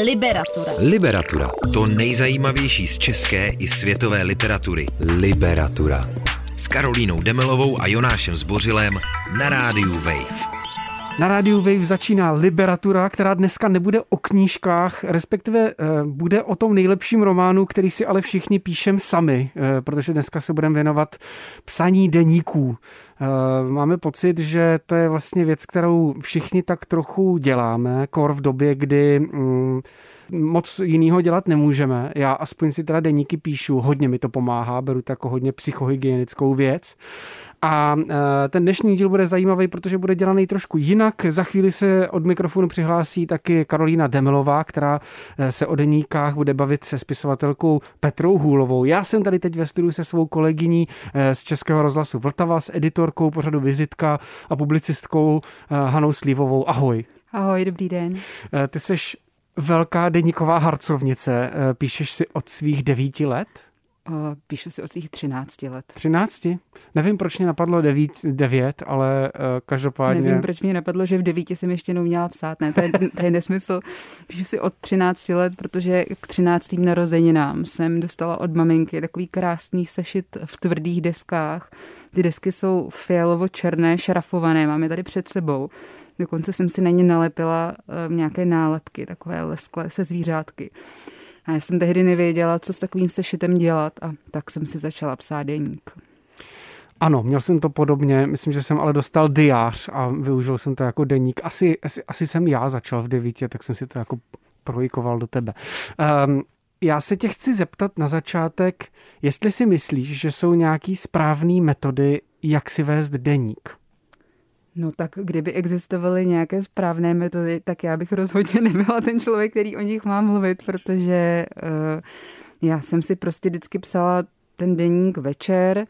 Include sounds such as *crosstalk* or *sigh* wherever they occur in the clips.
Liberatura. Liberatura. To nejzajímavější z české i světové literatury. Liberatura. S Karolínou Demelovou a Jonášem Zbořilem na rádiu Wave. Na rádiu Wave začíná Liberatura, která dneska nebude o knížkách, respektive eh, bude o tom nejlepším románu, který si ale všichni píšem sami, eh, protože dneska se budeme věnovat psaní deníků. Eh, máme pocit, že to je vlastně věc, kterou všichni tak trochu děláme, kor v době, kdy mm, moc jiného dělat nemůžeme. Já aspoň si teda deníky píšu, hodně mi to pomáhá, beru to jako hodně psychohygienickou věc. A e, ten dnešní díl bude zajímavý, protože bude dělaný trošku jinak. Za chvíli se od mikrofonu přihlásí taky Karolína Demelová, která e, se o deníkách bude bavit se spisovatelkou Petrou Hůlovou. Já jsem tady teď ve studiu se svou kolegyní e, z Českého rozhlasu Vltava, s editorkou pořadu Vizitka a publicistkou Hanou Slívovou. Ahoj. Ahoj, dobrý den. Ty jsi velká deníková harcovnice. Píšeš si od svých devíti let? Píšu si od svých 13 let. 13? Nevím, proč mě napadlo 9, 9 ale uh, každopádně... Nevím, proč mě napadlo, že v 9 jsem ještě neuměla psát. Ne, to je, to je nesmysl. Píšu si od 13 let, protože k 13. narozeninám jsem dostala od maminky takový krásný sešit v tvrdých deskách. Ty desky jsou fialovo-černé, šrafované, mám je tady před sebou. Dokonce jsem si na ně nalepila uh, nějaké nálepky, takové lesklé se zvířátky. A já jsem tehdy nevěděla, co s takovým sešitem dělat a tak jsem si začala psát deník. Ano, měl jsem to podobně, myslím, že jsem ale dostal diář a využil jsem to jako deník. Asi, asi, asi jsem já začal v devítě, tak jsem si to jako projikoval do tebe. Um, já se tě chci zeptat na začátek, jestli si myslíš, že jsou nějaký správné metody, jak si vést deník. No tak kdyby existovaly nějaké správné metody, tak já bych rozhodně nebyla ten člověk, který o nich má mluvit, protože uh, já jsem si prostě vždycky psala ten deník večer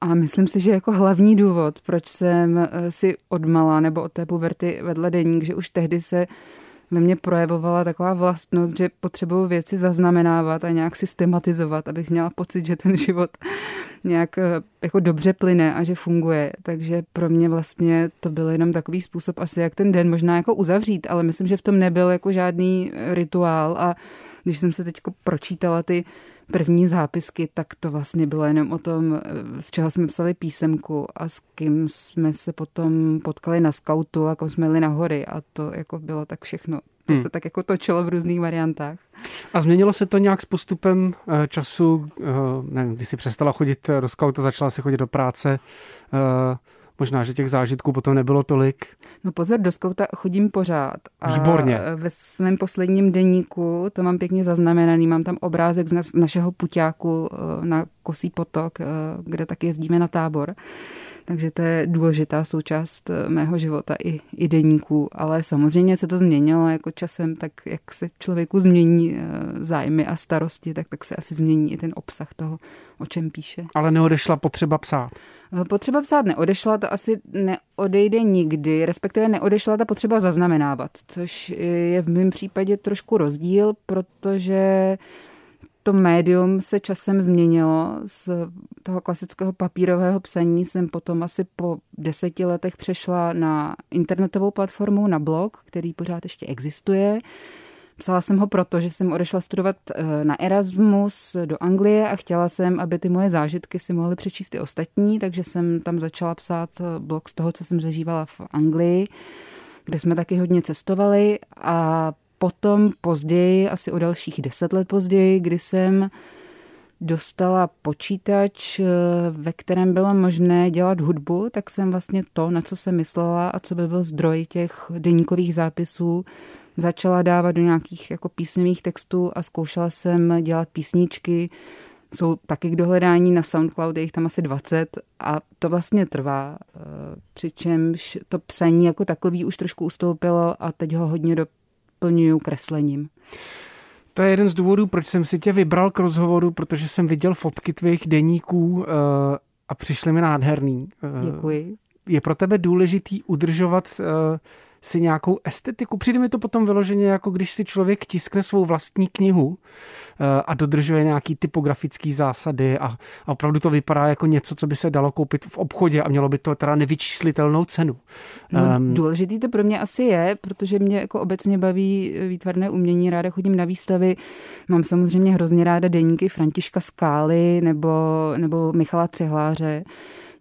a myslím si, že jako hlavní důvod, proč jsem uh, si odmala nebo od té puberty vedla deník, že už tehdy se ve mně projevovala taková vlastnost, že potřebuju věci zaznamenávat a nějak systematizovat, abych měla pocit, že ten život nějak eh, jako dobře plyne a že funguje. Takže pro mě vlastně to byl jenom takový způsob asi, jak ten den možná jako uzavřít, ale myslím, že v tom nebyl jako žádný rituál a když jsem se teď pročítala ty první zápisky, tak to vlastně bylo jenom o tom, z čeho jsme psali písemku a s kým jsme se potom potkali na skautu a kom jsme jeli na hory a to jako bylo tak všechno. To hmm. se tak jako točilo v různých variantách. A změnilo se to nějak s postupem eh, času, eh, nevím, když jsi přestala chodit do skauta, začala si chodit do práce, eh, Možná, že těch zážitků potom nebylo tolik. No pozor, do skauta chodím pořád. A Výborně. Ve svém posledním denníku, to mám pěkně zaznamenaný, mám tam obrázek z našeho puťáku na Kosí potok, kde tak jezdíme na tábor. Takže to je důležitá součást eh, mého života i, i deníku, ale samozřejmě se to změnilo jako časem, tak jak se člověku změní zájmy a starosti, tak, tak se asi změní i ten obsah toho, o čem píše. Ale neodešla potřeba psát. Potřeba psát neodešla, to asi neodejde nikdy, respektive neodešla ta potřeba zaznamenávat, což je v mém případě trošku rozdíl, protože to médium se časem změnilo. Z toho klasického papírového psaní jsem potom asi po deseti letech přešla na internetovou platformu, na blog, který pořád ještě existuje. Psala jsem ho proto, že jsem odešla studovat eh, na Erasmus do Anglie a chtěla jsem, aby ty moje zážitky si mohly přečíst i ostatní, takže jsem tam začala psát eh, blog z toho, co jsem zažívala v Anglii, kde jsme taky hodně cestovali a potom později, asi o dalších deset let později, kdy jsem dostala počítač, eh, ve kterém bylo možné dělat hudbu, tak jsem vlastně to, na co jsem myslela a co by byl zdroj těch deníkových zápisů, začala dávat do nějakých jako písňových textů a zkoušela jsem dělat písničky. Jsou taky k dohledání na SoundCloud, je jich tam asi 20 a to vlastně trvá. Eh, přičemž to psaní jako takový už trošku ustoupilo a teď ho hodně doplňuju kreslením. To je jeden z důvodů, proč jsem si tě vybral k rozhovoru, protože jsem viděl fotky tvých deníků eh, a přišly mi nádherný. Eh, Děkuji. Je pro tebe důležitý udržovat si nějakou estetiku. Přijde mi to potom vyloženě, jako když si člověk tiskne svou vlastní knihu eh, a dodržuje nějaký typografický zásady a, a opravdu to vypadá jako něco, co by se dalo koupit v obchodě a mělo by to teda nevyčíslitelnou cenu. No, um, důležitý to pro mě asi je, protože mě jako obecně baví výtvarné umění, ráda chodím na výstavy, mám samozřejmě hrozně ráda deníky Františka Skály nebo, nebo Michala Cihláře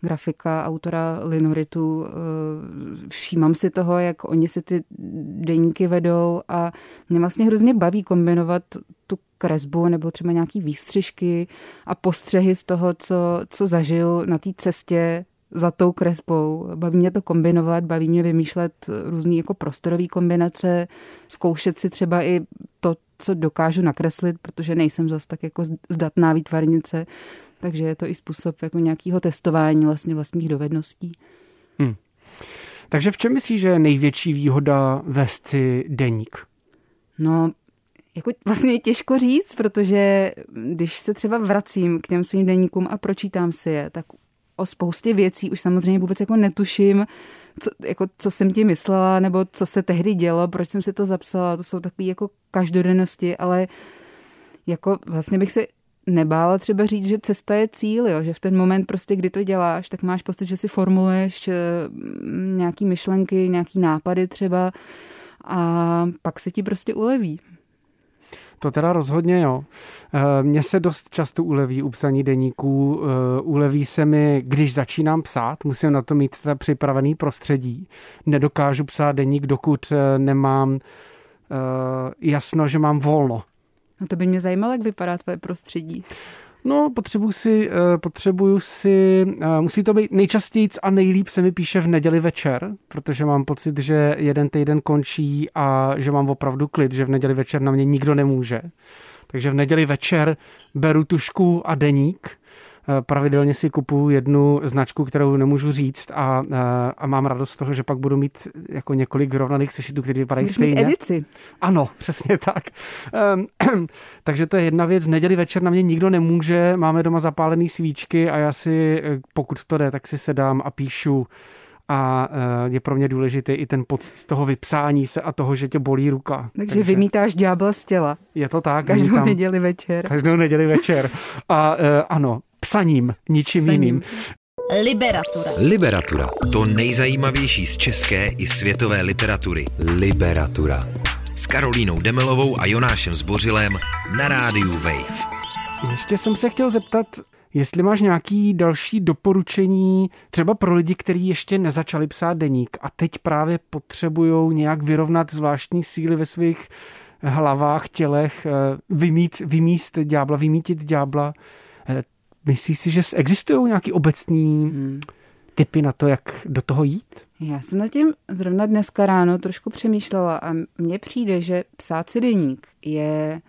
grafika, autora Linoritu. Eh, všímám si toho, jak oni si ty deníky vedou a mě vlastně hrozně baví kombinovat tu kresbu nebo třeba nějaký výstřižky a postřehy z toho, co, co zažiju na té cestě za tou kresbou. Baví mě to kombinovat, baví mě vymýšlet různé jako prostorové kombinace, zkoušet si třeba i to, co dokážu nakreslit, protože nejsem zas tak jako zdatná výtvarnice, takže je to i způsob jako nějakého testování vlastně vlastních dovedností. Hmm. Takže v čem myslíš, že je největší výhoda vést si deník? No, jako vlastně je těžko říct, protože když se třeba vracím k těm svým deníkům a pročítám si je, tak o spoustě věcí už samozřejmě vůbec jako netuším, co, jako, co jsem ti myslela, nebo co se tehdy dělo, proč jsem si to zapsala. To jsou takové jako každodennosti, ale jako vlastně bych si nebála třeba říct, že cesta je cíl, jo? že v ten moment prostě, kdy to děláš, tak máš pocit, že si formuluješ eh, nějaký myšlenky, nějaký nápady třeba a pak se ti prostě uleví. To teda rozhodně jo. Eh, mně se dost často uleví u psaní deníků. Eh, uleví se mi, když začínám psát, musím na to mít teda připravený prostředí. Nedokážu psát deník, dokud nemám jasno, že mám volno No to by mě zajímalo, jak vypadá tvoje prostředí. No, si, eh, potřebuju si, eh, musí to být nejčastěji a nejlíp se mi píše v neděli večer, protože mám pocit, že jeden týden končí a že mám opravdu klid, že v neděli večer na mě nikdo nemůže. Takže v neděli večer beru tušku a deník pravidelně si kupuju jednu značku, kterou nemůžu říct a, eh, a mám radost z toho, že pak budu mít jako několik vyrovnaných sešitů, které vypadají Můžeš stejně. Mít edici. Ano, *laughs* přesně tak. Um, *clears throat* takže to je jedna věc. Neděli večer na mě nikdo nemůže, máme doma zapálené svíčky a já si, eh, pokud to jde, tak si sedám a píšu a je pro mě důležitý i ten pocit toho vypsání se a toho, že tě bolí ruka. Takže, Takže vymítáš ďábla z těla. Je to tak. Každou vymítám, neděli večer. Každou neděli večer. A ano, psaním, ničím psaním. jiným. Liberatura. Liberatura. To nejzajímavější z české i světové literatury. Liberatura. S Karolínou Demelovou a Jonášem Zbořilem na rádiu Wave. Ještě jsem se chtěl zeptat, jestli máš nějaký další doporučení, třeba pro lidi, kteří ještě nezačali psát deník a teď právě potřebují nějak vyrovnat zvláštní síly ve svých hlavách, tělech, eh, vymít, vymíst ďábla, vymítit ďábla. Myslíš si, že existují nějaký obecný hmm. typy na to, jak do toho jít? Já jsem nad tím zrovna dneska ráno trošku přemýšlela a mně přijde, že psát si deník je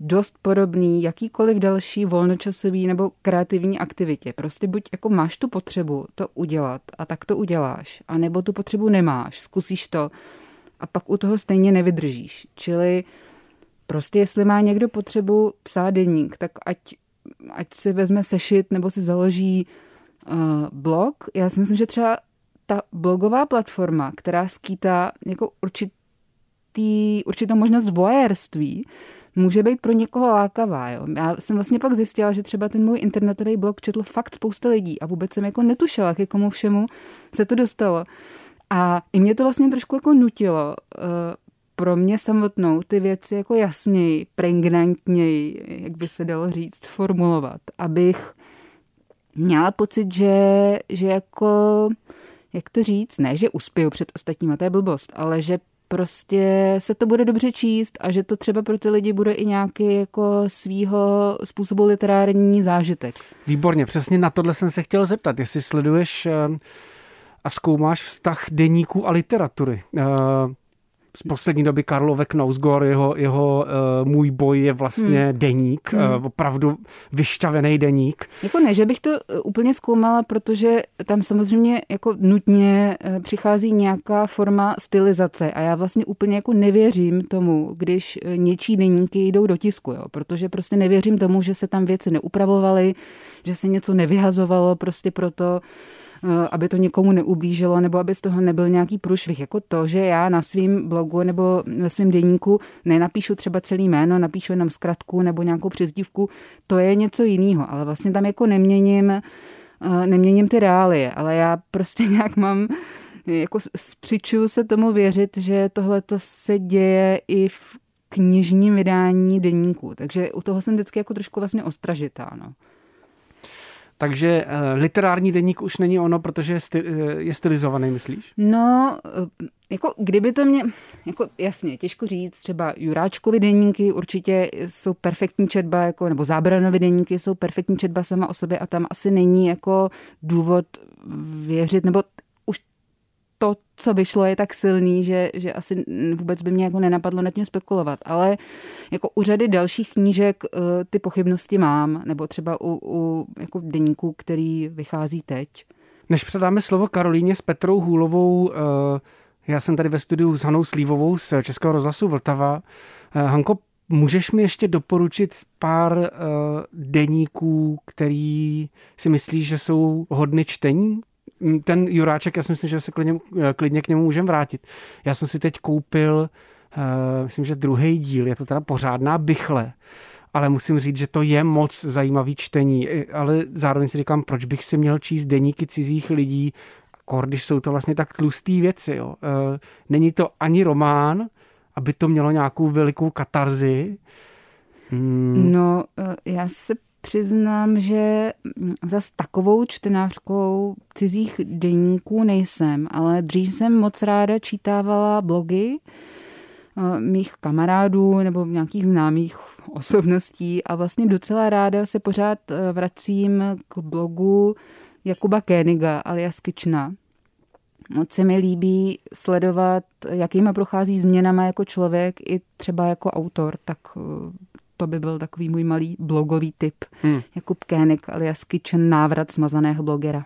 dost podobný jakýkoliv další volnočasový nebo kreativní aktivitě. Prostě buď jako máš tu potřebu to udělat a tak to uděláš, a nebo tu potřebu nemáš, zkusíš to a pak u toho stejně nevydržíš. Čili prostě jestli má někdo potřebu psát deník, tak ať ať si vezme sešit nebo si založí uh, blog. Já si myslím, že třeba ta blogová platforma, která skýtá jako určitý, určitou možnost voyeurství, může být pro někoho lákavá. Jo. Já jsem vlastně pak zjistila, že třeba ten můj internetový blog četl fakt spousta lidí a vůbec jsem jako netušila, k komu všemu se to dostalo. A i mě to vlastně trošku jako nutilo uh, pro mě samotnou ty věci jako jasněji, pregnantněji, jak by se dalo říct, formulovat, abych měla pocit, že, že jako, jak to říct, ne, že uspěju před ostatníma, to je blbost, ale že prostě se to bude dobře číst a že to třeba pro ty lidi bude i nějaký jako svýho způsobu literární zážitek. Výborně, přesně na tohle jsem se chtěl zeptat, jestli sleduješ eh, a zkoumáš vztah deníků a literatury. Eh, z poslední doby Karlovek Knousgor, jeho, jeho uh, můj boj je vlastně hmm. deník, hmm. Uh, opravdu vyšťavený deník. Jako ne, že bych to eh, úplně zkoumala, protože tam samozřejmě jako nutně přichází nějaká forma stylizace a já vlastně úplně jako nevěřím tomu, když něčí deníky jdou do tisku, jo, protože prostě nevěřím tomu, že se tam věci neupravovaly, že se něco nevyhazovalo prostě proto, eh, aby to někomu neublížilo, nebo aby z toho nebyl nějaký průšvih. Jako to, že já na svém blogu nebo ve svém deníku nenapíšu třeba celý jméno, napíšu jenom zkratku nebo nějakou přezdívku, to je něco jiného, ale vlastně tam jako neměním, eh, neměním ty reálie, ale já prostě *laughs* nějak mám jako přičuju se tomu věřit, že tohle to se děje i v knižním vydání deníku. Takže u toho jsem vždycky jako trošku vlastně ostražitá. No. Takže uh, literární deník už není ono, protože je, je stylizovaný, myslíš? No, uh, jako kdyby to mě, jako jasně, těžko říct, třeba Juráčkovi deníky určitě jsou perfektní četba, jako, nebo Zábranovi deníky jsou perfektní četba sama o sobě a tam asi není jako důvod věřit, nebo to, co vyšlo, je tak silný, že, že asi vůbec by mě jako nenapadlo nad tím spekulovat. Ale jako u řady dalších knížek uh, ty pochybnosti mám, nebo třeba u, u jako deníku, který vychází teď. Než předáme slovo Karolíně s Petrou Hůlovou, uh, já jsem tady ve studiu s Hanou Slívovou z Českého rozhlasu Vltava. Uh, Hanko, můžeš mi ještě doporučit pár deníků, který si myslíš, že jsou hodny čtení? Ten Juráček, já si myslím, že se klidně, eh, klidně k němu můžeme vrátit. Já jsem si teď koupil, uh, myslím, že druhý díl, je to teda pořádná bychle, ale musím říct, že to je moc zajímavý čtení, ale zároveň si říkám, proč bych si měl číst deníky cizích lidí, kor, když jsou to vlastně tak tlustý věci. Jo. Uh, není to ani román, aby to mělo nějakou velikou katarzi. Hmm. No, já se přiznám, že za takovou čtenářkou cizích deníků nejsem, ale dřív jsem moc ráda čítávala blogy eh, mých kamarádů nebo nějakých známých osobností a vlastně docela ráda se pořád eh, vracím k blogu Jakuba Kéniga alias Kična. Moc se mi líbí sledovat, jakýma prochází změnama jako člověk i třeba jako autor, tak eh, to by byl takový můj malý blogový tip. Hmm. Jakub Kének alias Kitchen návrat smazaného blogera.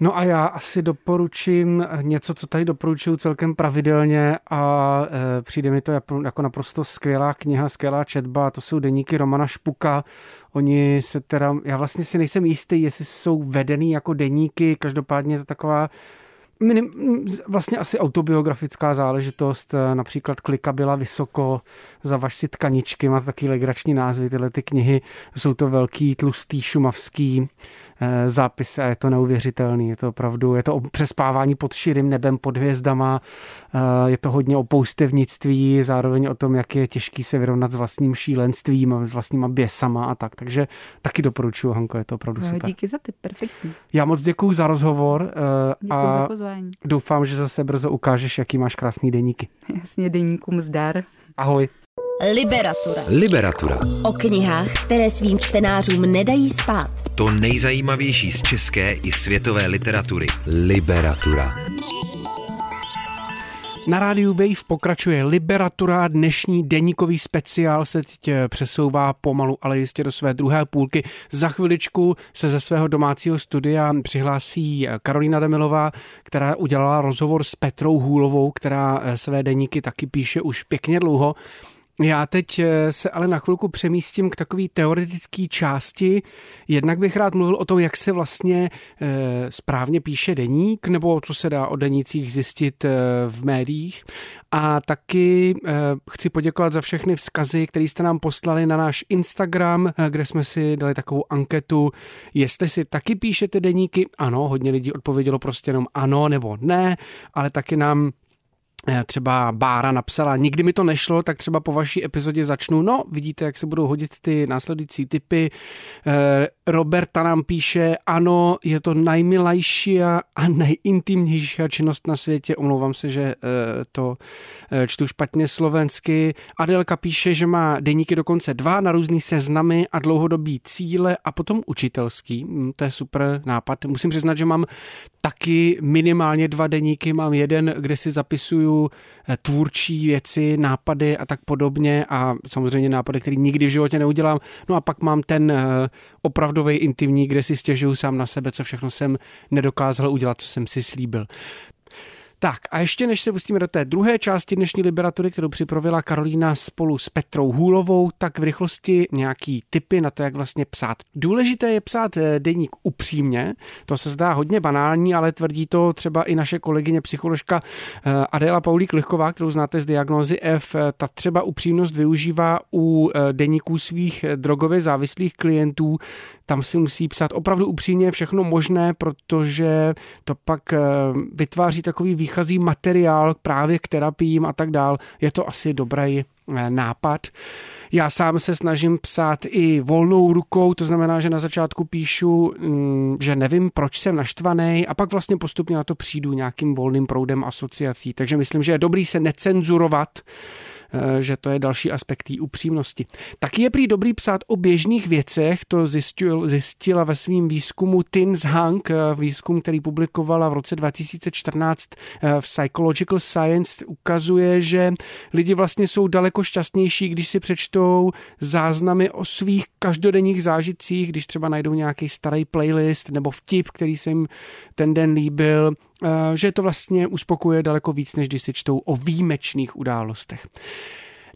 No a já asi doporučím něco, co tady doporučuju celkem pravidelně a e, přijde mi to jako, jako naprosto skvělá kniha, skvělá četba. To jsou deníky Romana Špuka. Oni se teda, já vlastně si nejsem jistý, jestli jsou vedený jako deníky, každopádně je to taková minim, vlastně asi autobiografická záležitost, eh, například Klika byla vysoko, zavaž si tkaničky, má taky legrační názvy, tyhle ty knihy, jsou to velký, tlustý, šumavský zápis a je to neuvěřitelný. Je to opravdu, je to o přespávání pod širým nebem, pod hvězdama, eh, je to hodně o poustevnictví, zároveň o tom, jak je těžký se vyrovnat s vlastním šílenstvím a s vlastníma běsama a tak. Takže taky doporučuji, Hanko, je to opravdu super. Díky za ty, perfektní. Já moc děkuji za rozhovor eh, Děkuji a za pozvání. doufám, že zase brzo ukážeš, jaký máš krásný deníky. Jasně, deníkům zdar. Ahoj. Liberatura. Liberatura. O knihách, které svým čtenářům nedají spát. To nejzajímavější z české i světové literatury. Liberatura. Na rádiu Wave pokračuje Liberatura. Dnešní deníkový speciál se teď eh, přesouvá pomalu, ale jistě do své druhé půlky. Za chviličku se ze svého domácího studia přihlásí eh, Karolina Demilová, která udělala rozhovor s Petrou Hůlovou, která eh, své deníky taky píše už pěkně dlouho. Já teď eh, se ale na chvilku přemístím k takové teoretické části. Jednak bych rád mluvil o tom, jak se vlastně e, správně píše deník, nebo co se dá o denících zjistit e, v médiích. A taky chci poděkovat za všechny vzkazy, které jste nám poslali na náš Instagram, kde jsme si dali takovou anketu, jestli si taky píšete deníky. Ano, hodně lidí odpovědělo prostě jenom ano nebo ne, ale taky nám Eh, třeba Bára napsala, nikdy mi to nešlo, tak třeba po vaší epizodě začnu. No, vidíte, jak se budou hodit ty následující typy. Eh, Roberta nám píše, ano, je to najmilejší a nejintimnější činnost na světě. Omlouvám se, že eh, to čtu špatně slovensky. Adelka píše, že má deníky dokonce dva na různý seznamy a dlouhodobý cíle a potom učitelský. Hm, to je super nápad. Musím přiznat, že mám taky minimálně dva deníky. Mám jeden, kde si zapisuju eh, tvůrčí věci, nápady a tak podobně a samozřejmě nápady, které nikdy v životě neudělám. No a pak mám ten eh, opravdový intimní, kde si stěžuju sám na sebe, co všechno jsem nedokázal udělat, co jsem si slíbil. Tak a ještě než se pustíme do té druhé části dnešní Liberatury, kterou připravila Karolína spolu s Petrou Hůlovou, tak v rychlosti nějaký typy na to, jak vlastně psát. Důležité je psát eh, deník upřímně, to se zdá hodně banální, ale tvrdí to třeba i naše kolegyně psycholožka eh, Adéla Paulík Lichková, kterou znáte z diagnózy F. Ta třeba upřímnost využívá u eh, deníků svých drogově závislých klientů, tam si musí psát opravdu upřímně všechno možné, protože to pak eh, vytváří takový výchozí materiál právě k terapiím a tak dál. Je to asi dobrý eh, nápad. Já sám se snažím psát i volnou rukou, to znamená, že na začátku píšu, mm, že nevím, proč jsem naštvaný a pak vlastně postupně na to přijdu nějakým volným proudem asociací. Takže myslím, že je dobrý se necenzurovat, že to je další aspekt upřímnosti. Taky je prý dobrý psát o běžných věcech, to zjistil, zjistila ve svém výzkumu Tins Hank, eh, výzkum, který publikovala v roce 2014 eh, v Psychological Science, ukazuje, že lidi vlastně jsou daleko šťastnější, když si přečtou záznamy o svých každodenních zážitcích, když třeba najdou nějaký starý playlist nebo vtip, který se jim ten den líbil, Eh, že to vlastně uspokuje daleko víc, než když si čtou o výjimečných událostech.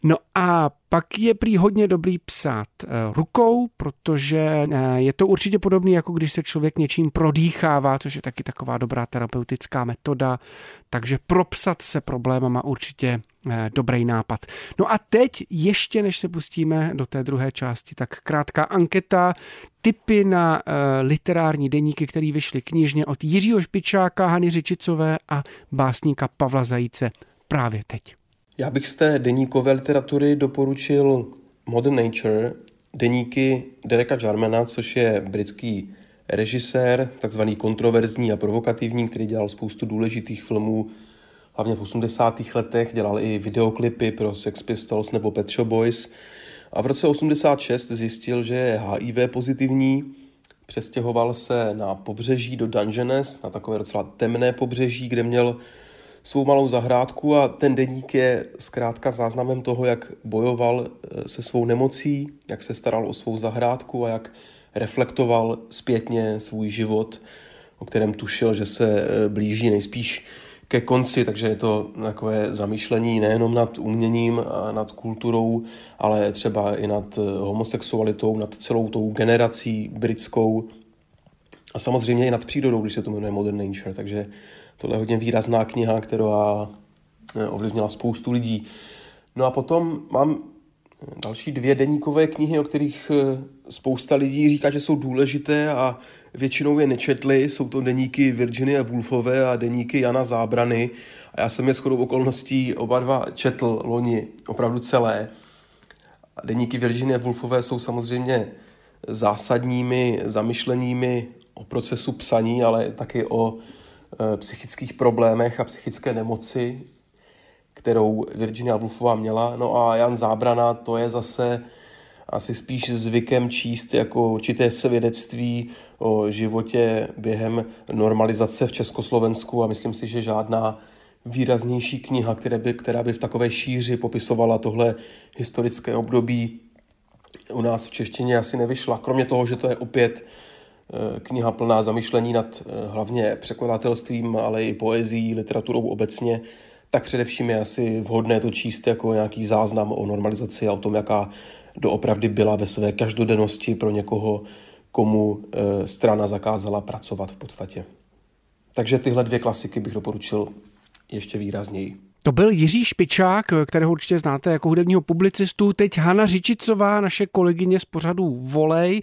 No a pak je prý hodně dobrý psát eh, rukou, protože eh, je to určitě podobný, jako když se člověk něčím prodýchává, což je taky taková dobrá terapeutická metoda. Takže propsat se problémama určitě eh, dobrý nápad. No a teď, ještě než se pustíme do té druhé části, tak krátká anketa, tipy na literární deníky, které vyšly knižně od Jiřího Špičáka, Hany Řičicové a básníka Pavla Zajíce právě teď. Já bych z té deníkové literatury doporučil Modern Nature, deníky Dereka Jarmana, což je britský režisér, takzvaný kontroverzní a provokativní, který dělal spoustu důležitých filmů, hlavně v 80. letech, dělal i videoklipy pro Sex Pistols nebo Pet Shop Boys. A v roce 86 zjistil, že je HIV pozitivní, přestěhoval se na pobřeží do Dungeness, na takové docela temné pobřeží, kde měl svou malou zahrádku a ten deník je zkrátka záznamem toho, jak bojoval eh, se svou nemocí, jak se staral o svou zahrádku a jak reflektoval zpětně svůj život, o kterém tušil, že se eh, blíží nejspíš ke konci, takže je to takové zamýšlení nejenom nad uměním a nad kulturou, ale třeba i nad eh, homosexualitou, nad celou tou generací britskou a samozřejmě i nad přírodou, když se to jmenuje Modern Nature, takže Tohle je hodně výrazná kniha, která eh, ovlivnila spoustu lidí. No a potom mám další dvě deníkové knihy, o kterých eh, spousta lidí říká, že jsou důležité a většinou je nečetli. Jsou to deníky Virginie Woolfové a deníky Jana Zábrany. A já jsem je shodou okolností oba dva četl loni opravdu celé. Deníky Virginie Woolfové jsou samozřejmě zásadními zamyšleními o procesu psaní, ale taky o Eh, psychických problémech a psychické nemoci, kterou Virginia Woolfová měla. No a Jan Zábrana, to je zase asi spíš zvykem číst jako určité svědectví o životě během normalizace v Československu a myslím si, že žádná výraznější kniha, která by, která by v takové šíři popisovala tohle historické období u nás v češtině asi nevyšla. Kromě toho, že to je opět kniha plná zamyšlení nad eh, hlavně překladatelstvím, ale i poezí, literaturou obecně, tak především je asi vhodné to číst jako nějaký záznam o normalizaci a o tom, jaká doopravdy byla ve své každodennosti pro někoho, komu eh, strana zakázala pracovat v podstatě. Takže tyhle dvě klasiky bych doporučil ještě výrazněji. To byl Jiří Špičák, kterého určitě znáte jako hudebního publicistu. Teď Hana Řičicová, naše kolegyně z pořadu Volej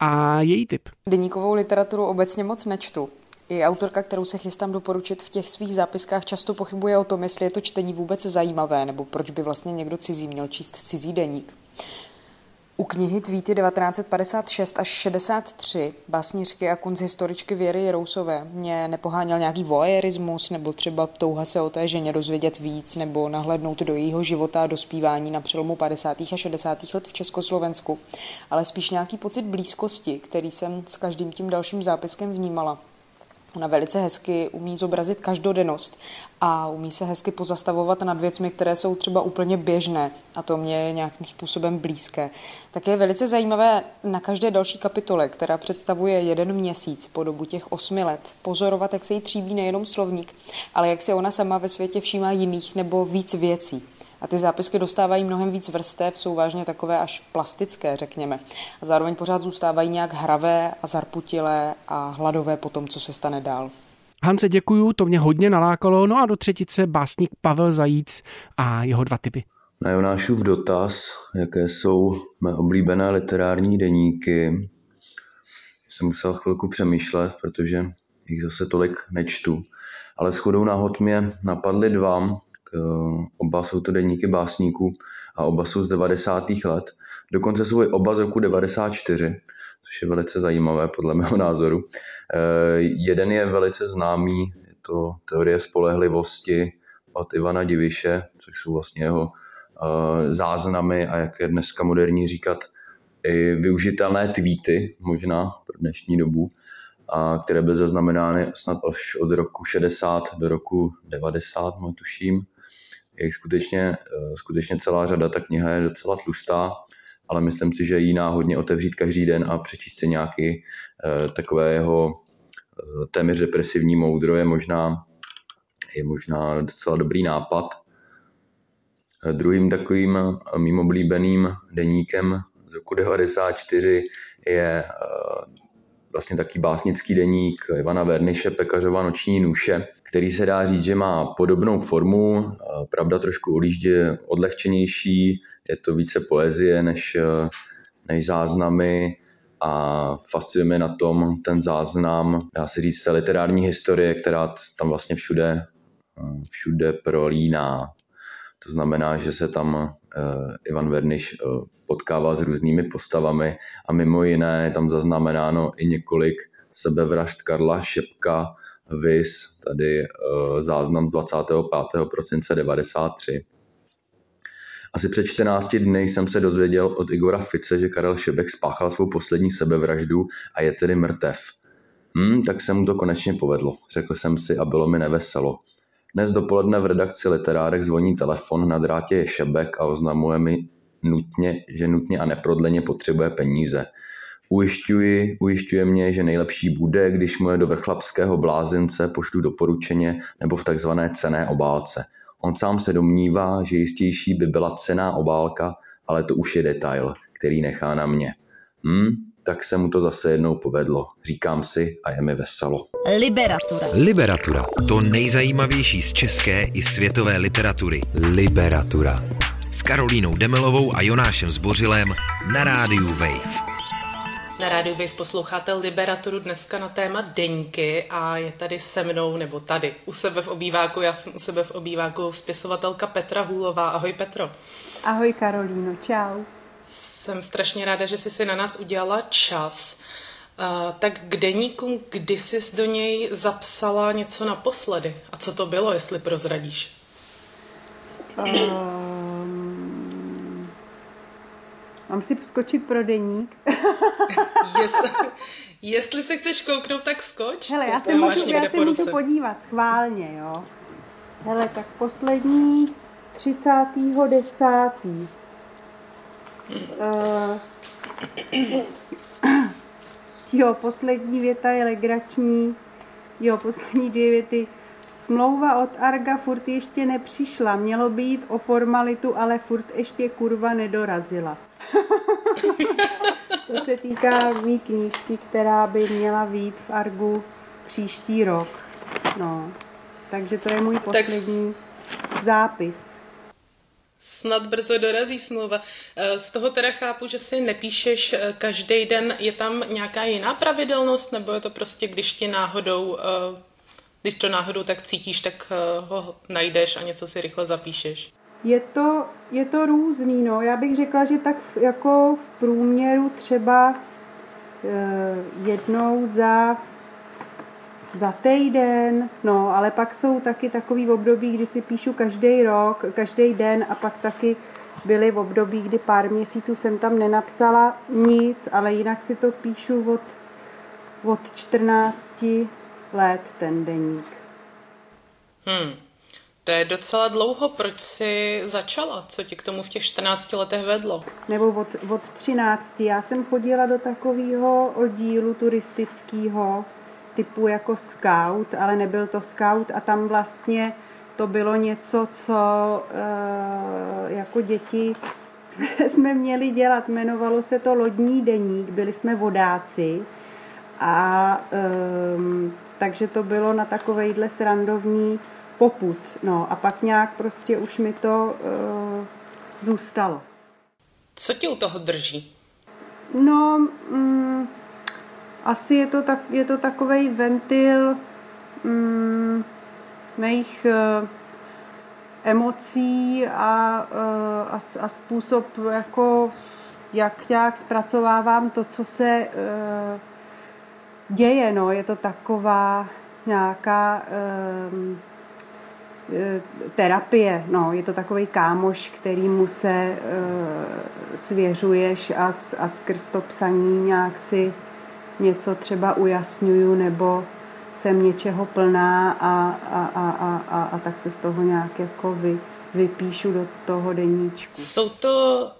a její tip. Deníkovou literaturu obecně moc nečtu. I autorka, kterou se chystám doporučit v těch svých zápiskách, často pochybuje o tom, jestli je to čtení vůbec zajímavé, nebo proč by vlastně někdo cizí měl číst cizí deník. U knihy Tweety 1956 až 63 básnířky a kunzhistoričky Věry Jerousové mě nepoháněl nějaký voyeurismus nebo třeba touha se o té ženě dozvědět víc nebo nahlédnout do jejího života a dospívání na přelomu 50. a 60. let v Československu, ale spíš nějaký pocit blízkosti, který jsem s každým tím dalším zápiskem vnímala. Ona velice hezky umí zobrazit každodennost a umí se hezky pozastavovat nad věcmi, které jsou třeba úplně běžné a to mě je nějakým způsobem blízké. Tak je velice zajímavé na každé další kapitole, která představuje jeden měsíc po dobu těch osmi let, pozorovat, jak se jí tříbí nejenom slovník, ale jak se ona sama ve světě všímá jiných nebo víc věcí. A ty zápisky dostávají mnohem víc vrstev, jsou vážně takové až plastické, řekněme. A zároveň pořád zůstávají nějak hravé a zarputilé a hladové po tom, co se stane dál. Hance, děkuju, to mě hodně nalákalo. No a do třetice básník Pavel Zajíc a jeho dva typy. Na Jonášův dotaz, jaké jsou mé oblíbené literární deníky, jsem musel chvilku přemýšlet, protože jich zase tolik nečtu. Ale shodou náhod mě napadly dva, oba jsou to deníky básníků a oba jsou z 90. let. Dokonce jsou i oba z roku 94, což je velice zajímavé podle *laughs* mého názoru. Eh, jeden je velice známý, je to Teorie spolehlivosti od Ivana Diviše, což jsou vlastně jeho eh, záznamy a jak je dneska moderní říkat, i využitelné tweety možná pro dnešní dobu, a které byly zaznamenány snad až od roku 60 do roku 90, tuším je jich skutečně, eh, skutečně celá řada, ta kniha je docela tlustá, ale myslím si, že je jiná hodně otevřít každý den a přečíst si nějaký uh, takové jeho uh, téměř depresivní moudro je možná, je možná docela dobrý nápad. Uh, druhým takovým mým oblíbeným deníkem z roku 94 je vlastně taký básnický deník Ivana Verniše Pekařova Noční nůše, který se dá říct, že má podobnou formu, pravda trošku odjíždě odlehčenější, je to více poezie než, než záznamy a fascinuje na tom ten záznam, dá se říct, literární historie, která tam vlastně všude, všude prolíná. To znamená, že se tam Ivan Verniš potkává s různými postavami a mimo jiné je tam zaznamenáno i několik sebevražd Karla Šepka, vis tady uh, záznam 25. prosince 93. Asi před 14 dny jsem se dozvěděl od Igora Fice, že Karel Šebek spáchal svou poslední sebevraždu a je tedy mrtev. Hmm, tak se mu to konečně povedlo, řekl jsem si a bylo mi neveselo. Dnes dopoledne v redakci Literárek zvoní telefon, na drátě je Šebek a oznamuje mi, nutně, že nutně a neprodleně potřebuje peníze. Ujišťuji, ujišťuje mě, že nejlepší bude, když mu je do vrchlapského blázince pošlu doporučeně nebo v takzvané cené obálce. On sám se domnívá, že jistější by byla cená obálka, ale to už je detail, který nechá na mě. Hm, tak se mu to zase jednou povedlo. Říkám si a je mi veselo. Liberatura. Liberatura. To nejzajímavější z české i světové literatury. Liberatura s Karolínou Demelovou a Jonášem Zbořilem na rádiu Wave. Na rádiu Wave posloucháte Liberaturu dneska na téma deníky a je tady se mnou, nebo tady, u sebe v obýváku, já jsem u sebe v obýváku spisovatelka Petra Hůlová. Ahoj Petro. Ahoj Karolíno, čau. Jsem strašně ráda, že jsi si na nás udělala čas. Uh, tak k deníku, kdy jsi do něj zapsala něco naposledy? A co to bylo, jestli prozradíš? Uh... Mám si skočit pro deník? *laughs* jestli, jestli se chceš kouknout, tak skoč. Hele, já se, můžu, já se můžu podívat schválně, jo. Hele, tak poslední z 30. 10. Uh, jo, poslední věta je legrační. Jo, poslední dvě věty. Smlouva od Arga furt ještě nepřišla. Mělo být o formalitu, ale furt ještě kurva nedorazila. *laughs* to se týká mý knížky, která by měla být v Argu příští rok. No, takže to je můj poslední tak... zápis. Snad brzo dorazí smlouva. Eh, z toho teda chápu, že si nepíšeš eh, každý den. Je tam nějaká jiná pravidelnost, nebo je to prostě, když ti náhodou, eh, když to náhodou tak cítíš, tak ho najdeš a něco si rychle zapíšeš? Je to, je to různý, no. Já bych řekla, že tak jako v průměru třeba jednou za, za týden, no, ale pak jsou taky takový období, kdy si píšu každý rok, každý den a pak taky byly v období, kdy pár měsíců jsem tam nenapsala nic, ale jinak si to píšu od, od 14 let ten deník. Hmm. To je docela dlouho. Proč jsi začala? Co ti k tomu v těch 14 letech vedlo? Nebo od, od 13. Já jsem chodila do takového oddílu turistického typu jako scout, ale nebyl to scout a tam vlastně to bylo něco, co e, jako děti *laughs* jsme, jsme měli dělat. Jmenovalo se to Lodní deník, byli jsme vodáci a e, takže to bylo na takovejhle srandovní poput. No a pak nějak prostě už mi to uh, zůstalo. Co tě u toho drží? No, mm, asi je to, tak, je to takový ventil mm, mých uh, emocí a, uh, a, a způsob, jako, jak nějak zpracovávám to, co se uh, děje. No. Je to taková nějaká um, terapie, no, je to takový kámoš, kterýmu se uh, svěřuješ a, a skrz to psaní nějak si něco třeba ujasňuju nebo jsem něčeho plná a, a, a, a, a, a tak se z toho nějak jako vy, vypíšu do toho deníčku. Jsou to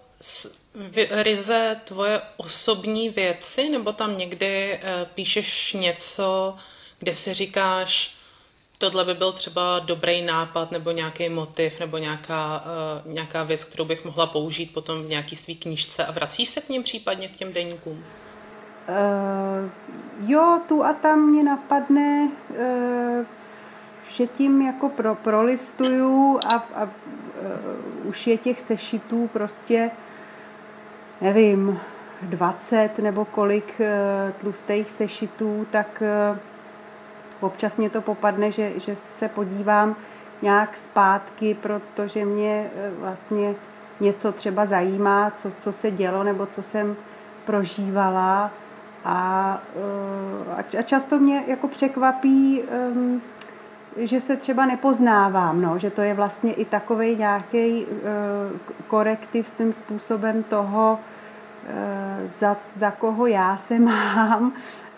ryze tvoje osobní věci, nebo tam někdy uh, píšeš něco, kde si říkáš, tohle by byl třeba dobrý nápad nebo nějaký motiv nebo nějaká, uh, nějaká věc, kterou bych mohla použít potom v nějaký svý knížce a vracíš se k něm případně k těm deníkům? Uh, jo, tu a tam mě napadne, uh, že tím jako pro, prolistuju a, a uh, už je těch sešitů prostě, nevím, 20 nebo kolik tlustých sešitů, tak občas mě to popadne, že, že se podívám nějak zpátky, protože mě vlastně něco třeba zajímá, co, co se dělo nebo co jsem prožívala a, e, a často mě jako překvapí, že se třeba nepoznávám, no, že to je vlastně i takový nějaký e, korektiv svým způsobem toho, za, za koho já se mám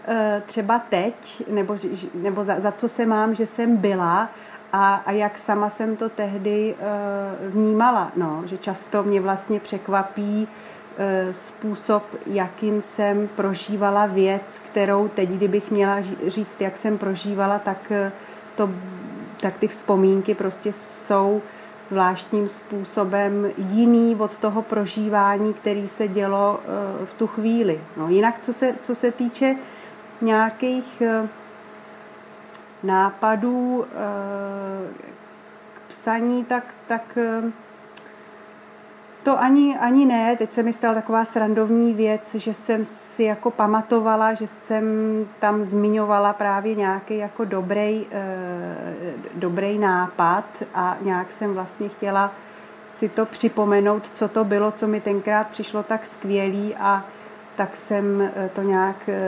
Eh, třeba teď, nebo, nebo za, za co se mám, že jsem byla a, a jak sama jsem to tehdy vnímala. No, že často mě vlastně překvapí způsob, jakým jsem prožívala věc, kterou teď, kdybych měla říct, jak jsem prožívala, tak, to, tak ty vzpomínky prostě jsou zvláštním způsobem jiný od toho prožívání, který se dělo uh, v tu chvíli. No, jinak, co se, co se týče nějakých nápadů k psaní, tak, tak to ani, ani ne. Teď se mi stala taková srandovní věc, že jsem si jako pamatovala, že jsem tam zmiňovala právě nějaký jako dobrý, dobrý nápad a nějak jsem vlastně chtěla si to připomenout, co to bylo, co mi tenkrát přišlo tak skvělý a tak jsem eh, to nějak eh,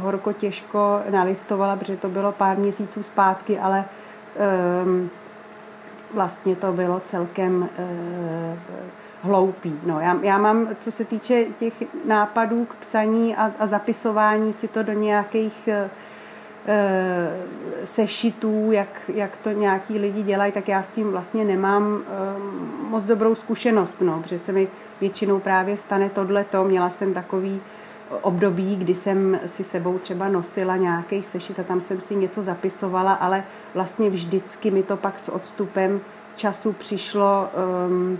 horko těžko nalistovala, protože to bylo pár měsíců zpátky, ale um, vlastně to bylo celkem uh, hloupý. No, já, já mám, co se týče těch nápadů k psaní a, a zapisování si to do nějakých uh, sešitů, jak, jak to nějaký lidi dělají, tak já s tím vlastně nemám um, moc dobrou zkušenost, no, protože se mi většinou právě stane tohleto. Měla jsem takový období, kdy jsem si sebou třeba nosila nějaký sešit a tam jsem si něco zapisovala, ale vlastně vždycky mi to pak s odstupem času přišlo um,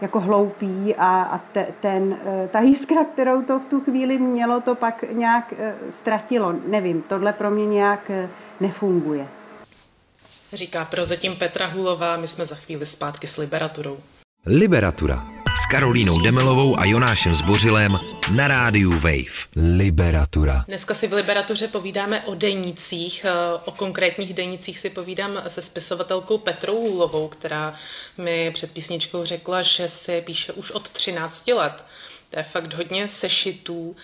jako hloupý a, a te, ten, eh, ta jiskra, kterou to v tu chvíli mělo, to pak nějak uh, ztratilo. Nevím, tohle pro mě nějak uh, nefunguje. Říká prozatím Petra Hulová, my jsme za chvíli zpátky s Liberaturou. Liberatura s Karolínou Demelovou a Jonášem Zbořilem na rádiu Wave. Liberatura. Dneska si v Liberatuře povídáme o denících, eh, o konkrétních denících si povídám se spisovatelkou Petrou Hůlovou, která mi před písničkou řekla, že si píše už od 13 let. To je fakt hodně sešitů.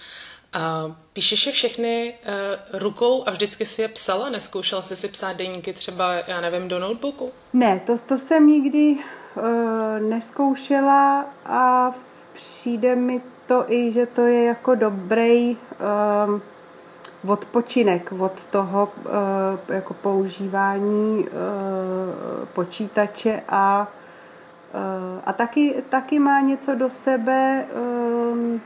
A píšeš je všechny uh, rukou a vždycky si je psala? Neskoušela jsi si psát deníky třeba, já nevím, do notebooku? Ne, to, to jsem nikdy uh, neskoušela a přijde mi to i, že to je jako dobrý, um, odpočinek od toho jako používání počítače a a taky, taky má něco do sebe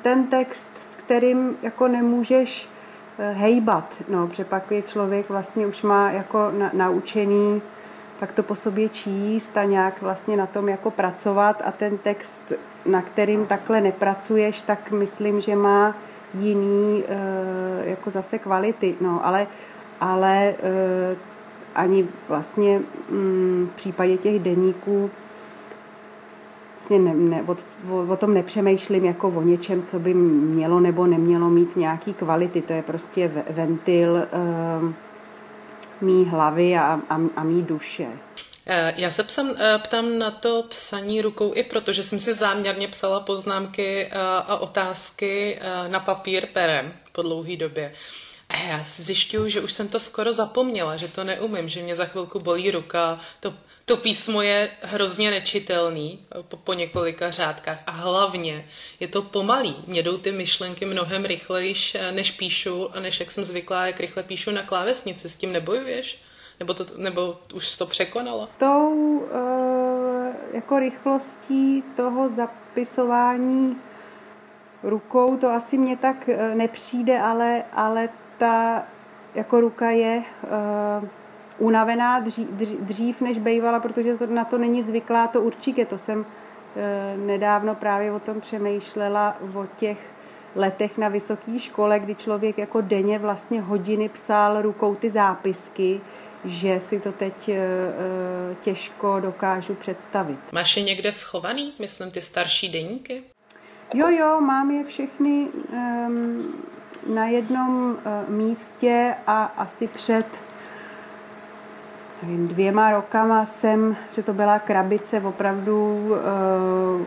ten text, s kterým jako nemůžeš hejbat, no, protože pak je člověk vlastně už má jako na, naučený tak to po sobě číst a nějak vlastně na tom jako pracovat a ten text, na kterým takhle nepracuješ, tak myslím, že má jiný eh, jako zase kvality, no, ale, ale eh, ani vlastně mm, v případě těch deníků vlastně ne, ne, o, o, o tom nepřemýšlím jako o něčem, co by mělo nebo nemělo mít nějaký kvality. To je prostě ventil uh, mý hlavy a, a, a mý duše. Eh, já se psam, eh, ptám na to psaní rukou i proto, že jsem si záměrně psala poznámky eh, a otázky na papír perem po dlouhé době. A já zjišťuju, že už jsem to skoro zapomněla, že to neumím, že mě za chvilku bolí ruka, to to písmo je hrozně nečitelný po, po několika řádkách a hlavně je to pomalý. Mně jdou ty myšlenky mnohem rychlejš, eh, než píšu a než jak jsem zvyklá, jak rychle píšu na klávesnici. S tím nebojuješ? Nebo, to, nebo už to překonala? Tou uh, jako rychlostí toho zapisování rukou to asi mě tak uh, nepřijde, ale, ale ta jako ruka je uh, unavená dřív, dřív než bejvala, protože to, na to není zvyklá, to určitě. To jsem e, nedávno právě o tom přemýšlela, o těch letech na vysoké škole, kdy člověk jako denně vlastně hodiny psal rukou ty zápisky, že si to teď e, těžko dokážu představit. Máš je někde schovaný, myslím, ty starší deníky? Jo, jo, mám je všechny um, na jednom uh, místě a asi před nevím, dvěma rokama jsem, že to byla krabice opravdu uh,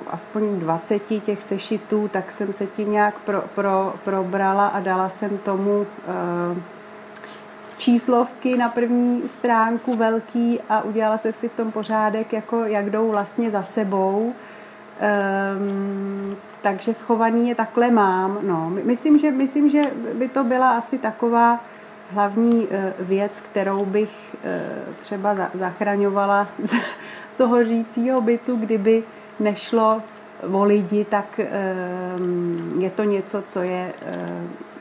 aspoň 20 těch sešitů, tak jsem se tím nějak pro, pro, probrala a dala jsem tomu uh, číslovky na první stránku velký a udělala jsem si v tom pořádek, jako jak jdou vlastně za sebou. Um, takže schovaný je takhle mám. No. Myslím, že, myslím, že by to byla asi taková hlavní eh, věc, kterou bych eh, třeba zachraňovala z hořícího bytu, kdyby nešlo o lidi, tak eh, je to něco, co je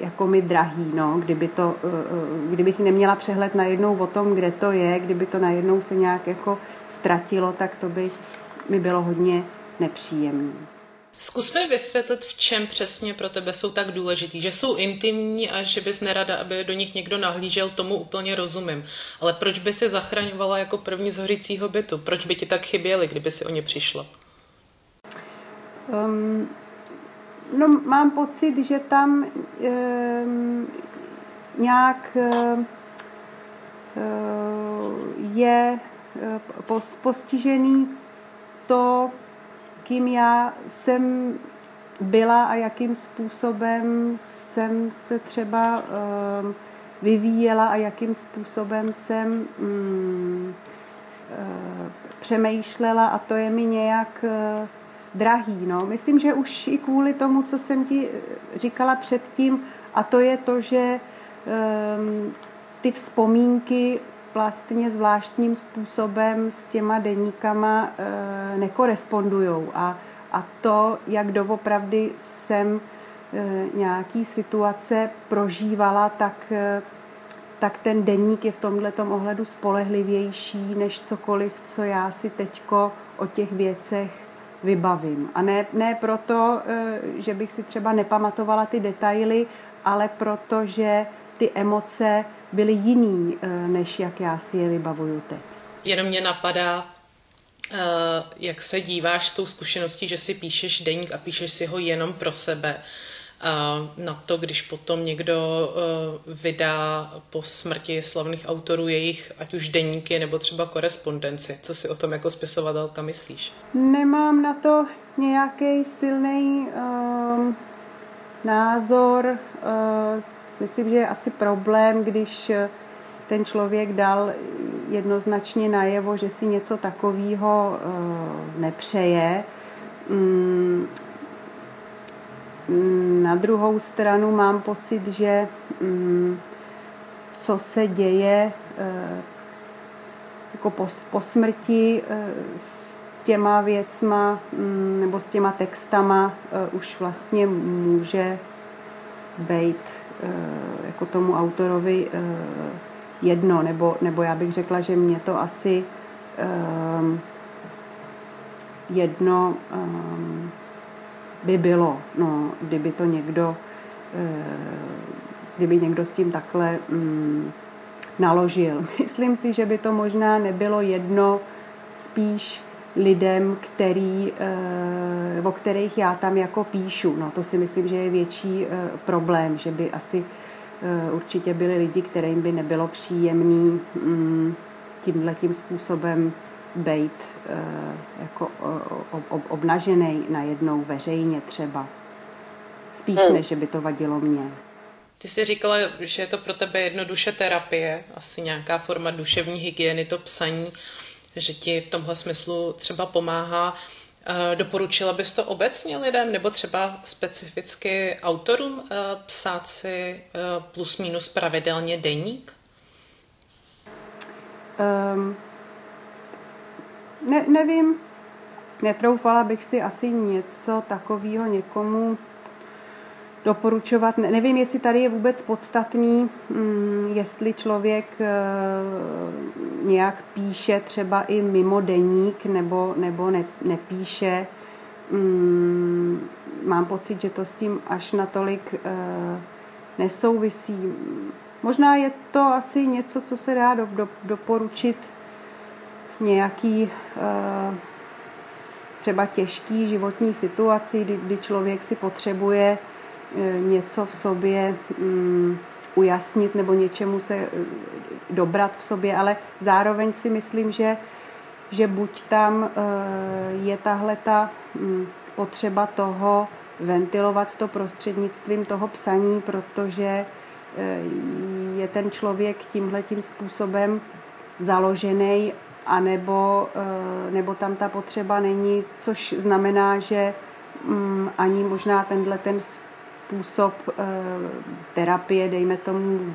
jako mi drahý. No. Kdyby to, kdybych neměla přehled najednou o tom, kde to je, kdyby to najednou se nějak jako ztratilo, tak to by mi bylo hodně nepříjemné. Zkus mi vysvětlit, v čem přesně pro tebe jsou tak důležitý. Že jsou intimní a že bys nerada, aby do nich někdo nahlížel, tomu úplně rozumím. Ale proč by si zachraňovala jako první z hořícího bytu? Proč by ti tak chyběly, kdyby si o ně přišla? Um, no, mám pocit, že tam um, nějak um, je postižený to, kým já jsem byla a jakým způsobem jsem se třeba ehm, vyvíjela a jakým způsobem jsem mm, eh, přemýšlela a to je mi nějak eh, drahý. No. Myslím, že už i kvůli tomu, co jsem ti říkala předtím, a to je to, že um, ty vzpomínky vlastně zvláštním způsobem s těma deníkama e, nekorespondují. A, a to, jak doopravdy jsem e, nějaký situace prožívala, tak, e, tak ten deník je v tomhle ohledu spolehlivější než cokoliv, co já si teďko o těch věcech vybavím. A ne, ne proto, že bych si třeba nepamatovala ty detaily, ale proto, že ty emoce byly jiný, eh, než jak já si je vybavuju teď. Jenom mě napadá, eh, jak se díváš s tou zkušeností, že si píšeš deník a píšeš si ho jenom pro sebe. Na to, když potom někdo eh, vydá po smrti slavných autorů jejich, ať už deníky nebo třeba korespondenci. Co si o tom jako spisovatelka myslíš? Nemám na to nějaký silný um, názor. Uh, myslím, že je asi problém, když ten člověk dal jednoznačně najevo, že si něco takového uh, nepřeje. Um, na druhou stranu mám pocit, že um, co se děje jako po, po smrti s těma věcma mm, nebo s těma textama už vlastně může být jako tomu autorovi jedno, nebo, nebo já bych řekla, že mě to asi jedno by bylo, no, kdyby to někdo, kdyby někdo s tím takhle um, naložil. *laughs* Myslím si, že by to možná nebylo jedno spíš lidem, který, uh, o kterých já tam jako píšu. No, to si myslím, že je větší uh, problém, že by asi Eh, určitě byli lidi, kterým by nebylo příjemný mm, tímhle tím způsobem být eh, jako obnažený najednou veřejně třeba. Spíš, hmm. než že by to vadilo mě. Ty jsi říkala, že je to pro tebe jednoduše terapie, asi nějaká forma duševní hygieny, to psaní, že ti v tomhle smyslu třeba pomáhá. Eh, doporučila bys to obecně lidem nebo třeba specificky autorům eh, psát si eh, plus minus pravidelně deník? Um, ne, nevím. Netroufala bych si asi něco takového někomu doporučovat. Nevím, jestli tady je vůbec podstatný, mm, jestli člověk eh, nějak píše třeba i mimo deník nebo, nebo ne, nepíše. Mm, mám pocit, že to s tím až natolik eh, nesouvisí. Možná je to asi něco, co se dá do, do, doporučit nějaký eh, třeba těžký životní situaci, kdy, kdy člověk si potřebuje něco v sobě mm, ujasnit nebo něčemu se e, dobrat v sobě, ale zároveň si myslím, že, že buď tam e, je tahle ta mm, potřeba toho ventilovat to prostřednictvím toho psaní, protože je ten člověk tímhle tím způsobem založený, anebo, nebo tam ta potřeba není, což znamená, že mm, ani možná tenhle ten způsob eh, terapie, dejme tomu,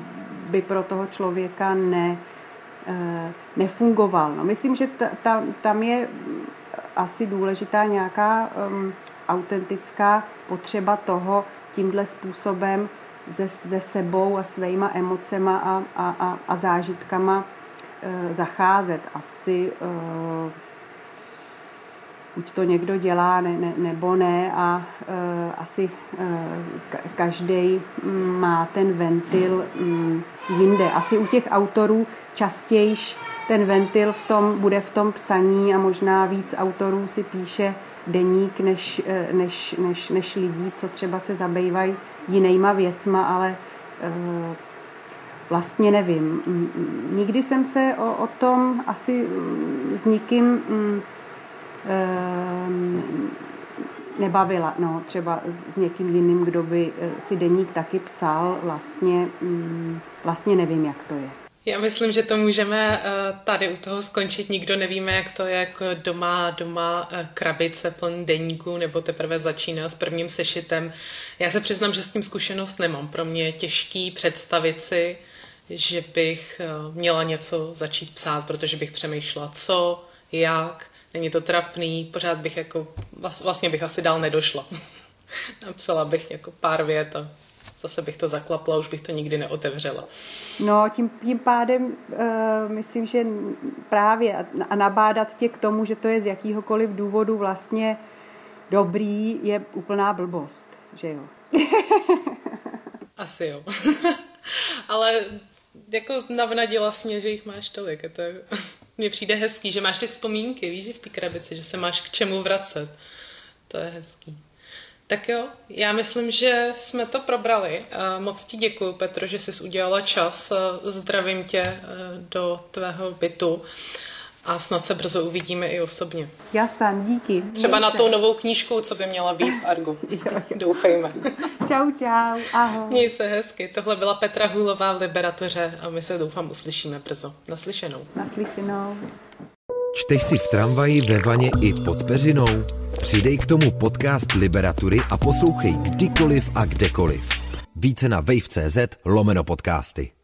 by pro toho člověka ne, eh, nefungoval. No, myslím, že ta, ta, tam je asi důležitá nějaká um, autentická potřeba toho tímhle způsobem se, se sebou a svýma emocema a, a, a, a zážitkama uh, zacházet. Asi uh, buď to někdo dělá ne, ne, nebo ne a e, asi e, každý mm, má ten ventil mm, jinde. Asi u těch autorů častěji ten ventil v tom, bude v tom psaní a možná víc autorů si píše deník než, e, než, než, než lidí, co třeba se zabývají jinýma věcma, ale e, vlastně nevím. Nikdy jsem se o, o tom asi s nikým nebavila. No, třeba s někým jiným, kdo by eh, si deník taky psal, vlastně, mm, vlastně nevím, jak to je. Já myslím, že to můžeme eh, tady u toho skončit. Nikdo nevíme, jak to je, jako doma, doma eh, krabice plný deníku, nebo teprve začíná s prvním sešitem. Já se přiznám, že s tím zkušenost nemám. Pro mě je těžký představit si, že bych měla něco začít psát, protože bych přemýšlela, co, jak, není to trapný, pořád bych jako, vlastně bych asi dál nedošla. *laughs* Napsala bych jako pár vět a zase bych to zaklapla, už bych to nikdy neotevřela. No, tím, tím pádem uh, myslím, že právě a, a nabádat tě k tomu, že to je z jakýhokoliv důvodu vlastně dobrý, je úplná blbost, že jo? *laughs* Asi jo. *laughs* Ale jako navnadila mě, že jich máš tolik. A to je, mně přijde hezký, že máš ty vzpomínky, víš, v té krabici, že se máš k čemu vracet. To je hezký. Tak jo, já myslím, že jsme to probrali. Moc ti děkuji, Petro, že jsi udělala čas. Zdravím tě eh, do tvého bytu a snad se brzo uvidíme i osobně. Já sám, díky. Třeba na tou novou knížku, co by měla být v Argu. *laughs* Doufejme. Čau, čau, ahoj. Měj se hezky. Tohle byla Petra Hůlová v Liberatuře a my se doufám uslyšíme brzo. Naslyšenou. Naslyšenou. Čteš si v tramvaji, ve vaně i pod peřinou? Přidej k tomu podcast Liberatury a poslouchej kdykoliv a kdekoliv. Více na wave.cz lomeno podcasty.